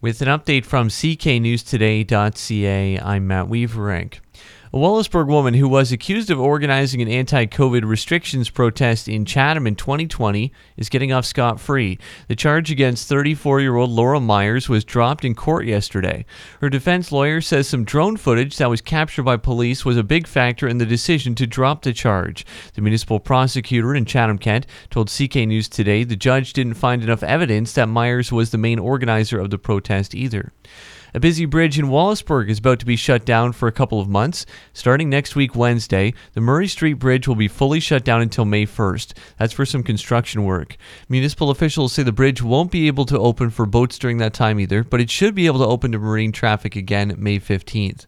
With an update from cknewstoday.ca, I'm Matt Weaverink. A Wallaceburg woman who was accused of organizing an anti COVID restrictions protest in Chatham in 2020 is getting off scot free. The charge against 34 year old Laura Myers was dropped in court yesterday. Her defense lawyer says some drone footage that was captured by police was a big factor in the decision to drop the charge. The municipal prosecutor in Chatham Kent told CK News today the judge didn't find enough evidence that Myers was the main organizer of the protest either. A busy bridge in Wallaceburg is about to be shut down for a couple of months. Starting next week, Wednesday, the Murray Street Bridge will be fully shut down until May 1st. That's for some construction work. Municipal officials say the bridge won't be able to open for boats during that time either, but it should be able to open to marine traffic again May 15th.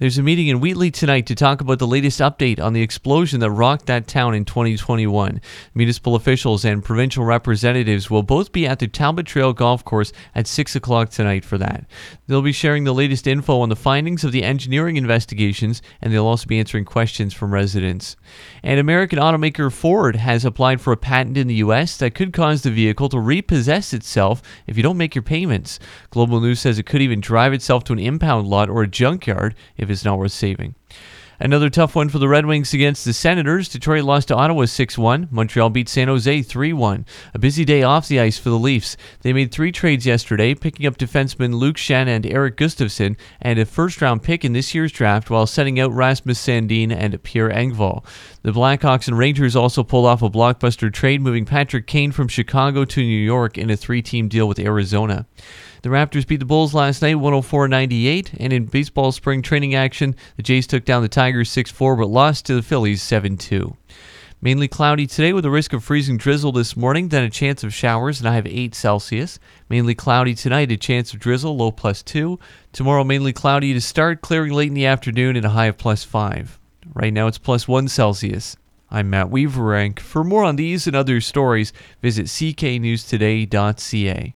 There's a meeting in Wheatley tonight to talk about the latest update on the explosion that rocked that town in 2021. Municipal officials and provincial representatives will both be at the Talbot Trail Golf Course at 6 o'clock tonight for that. They'll be sharing the latest info on the findings of the engineering investigations, and they'll also be answering questions from residents. And American automaker Ford has applied for a patent in the U.S. that could cause the vehicle to repossess itself if you don't make your payments. Global News says it could even drive itself to an impound lot or a junkyard if it's not worth saving. Another tough one for the Red Wings against the Senators. Detroit lost to Ottawa 6 1. Montreal beat San Jose 3 1. A busy day off the ice for the Leafs. They made three trades yesterday, picking up defensemen Luke Schenn and Erik Gustafsson, and a first round pick in this year's draft while sending out Rasmus Sandin and Pierre Engvall. The Blackhawks and Rangers also pulled off a blockbuster trade, moving Patrick Kane from Chicago to New York in a three team deal with Arizona. The Raptors beat the Bulls last night 104 98, and in baseball spring training action, the Jays took down the Tigers 6 4 but lost to the Phillies 7 2. Mainly cloudy today with a risk of freezing drizzle this morning, then a chance of showers, and I have 8 Celsius. Mainly cloudy tonight, a chance of drizzle, low plus 2. Tomorrow, mainly cloudy to start, clearing late in the afternoon, and a high of plus 5. Right now, it's plus 1 Celsius. I'm Matt Weaverank. For more on these and other stories, visit cknewstoday.ca.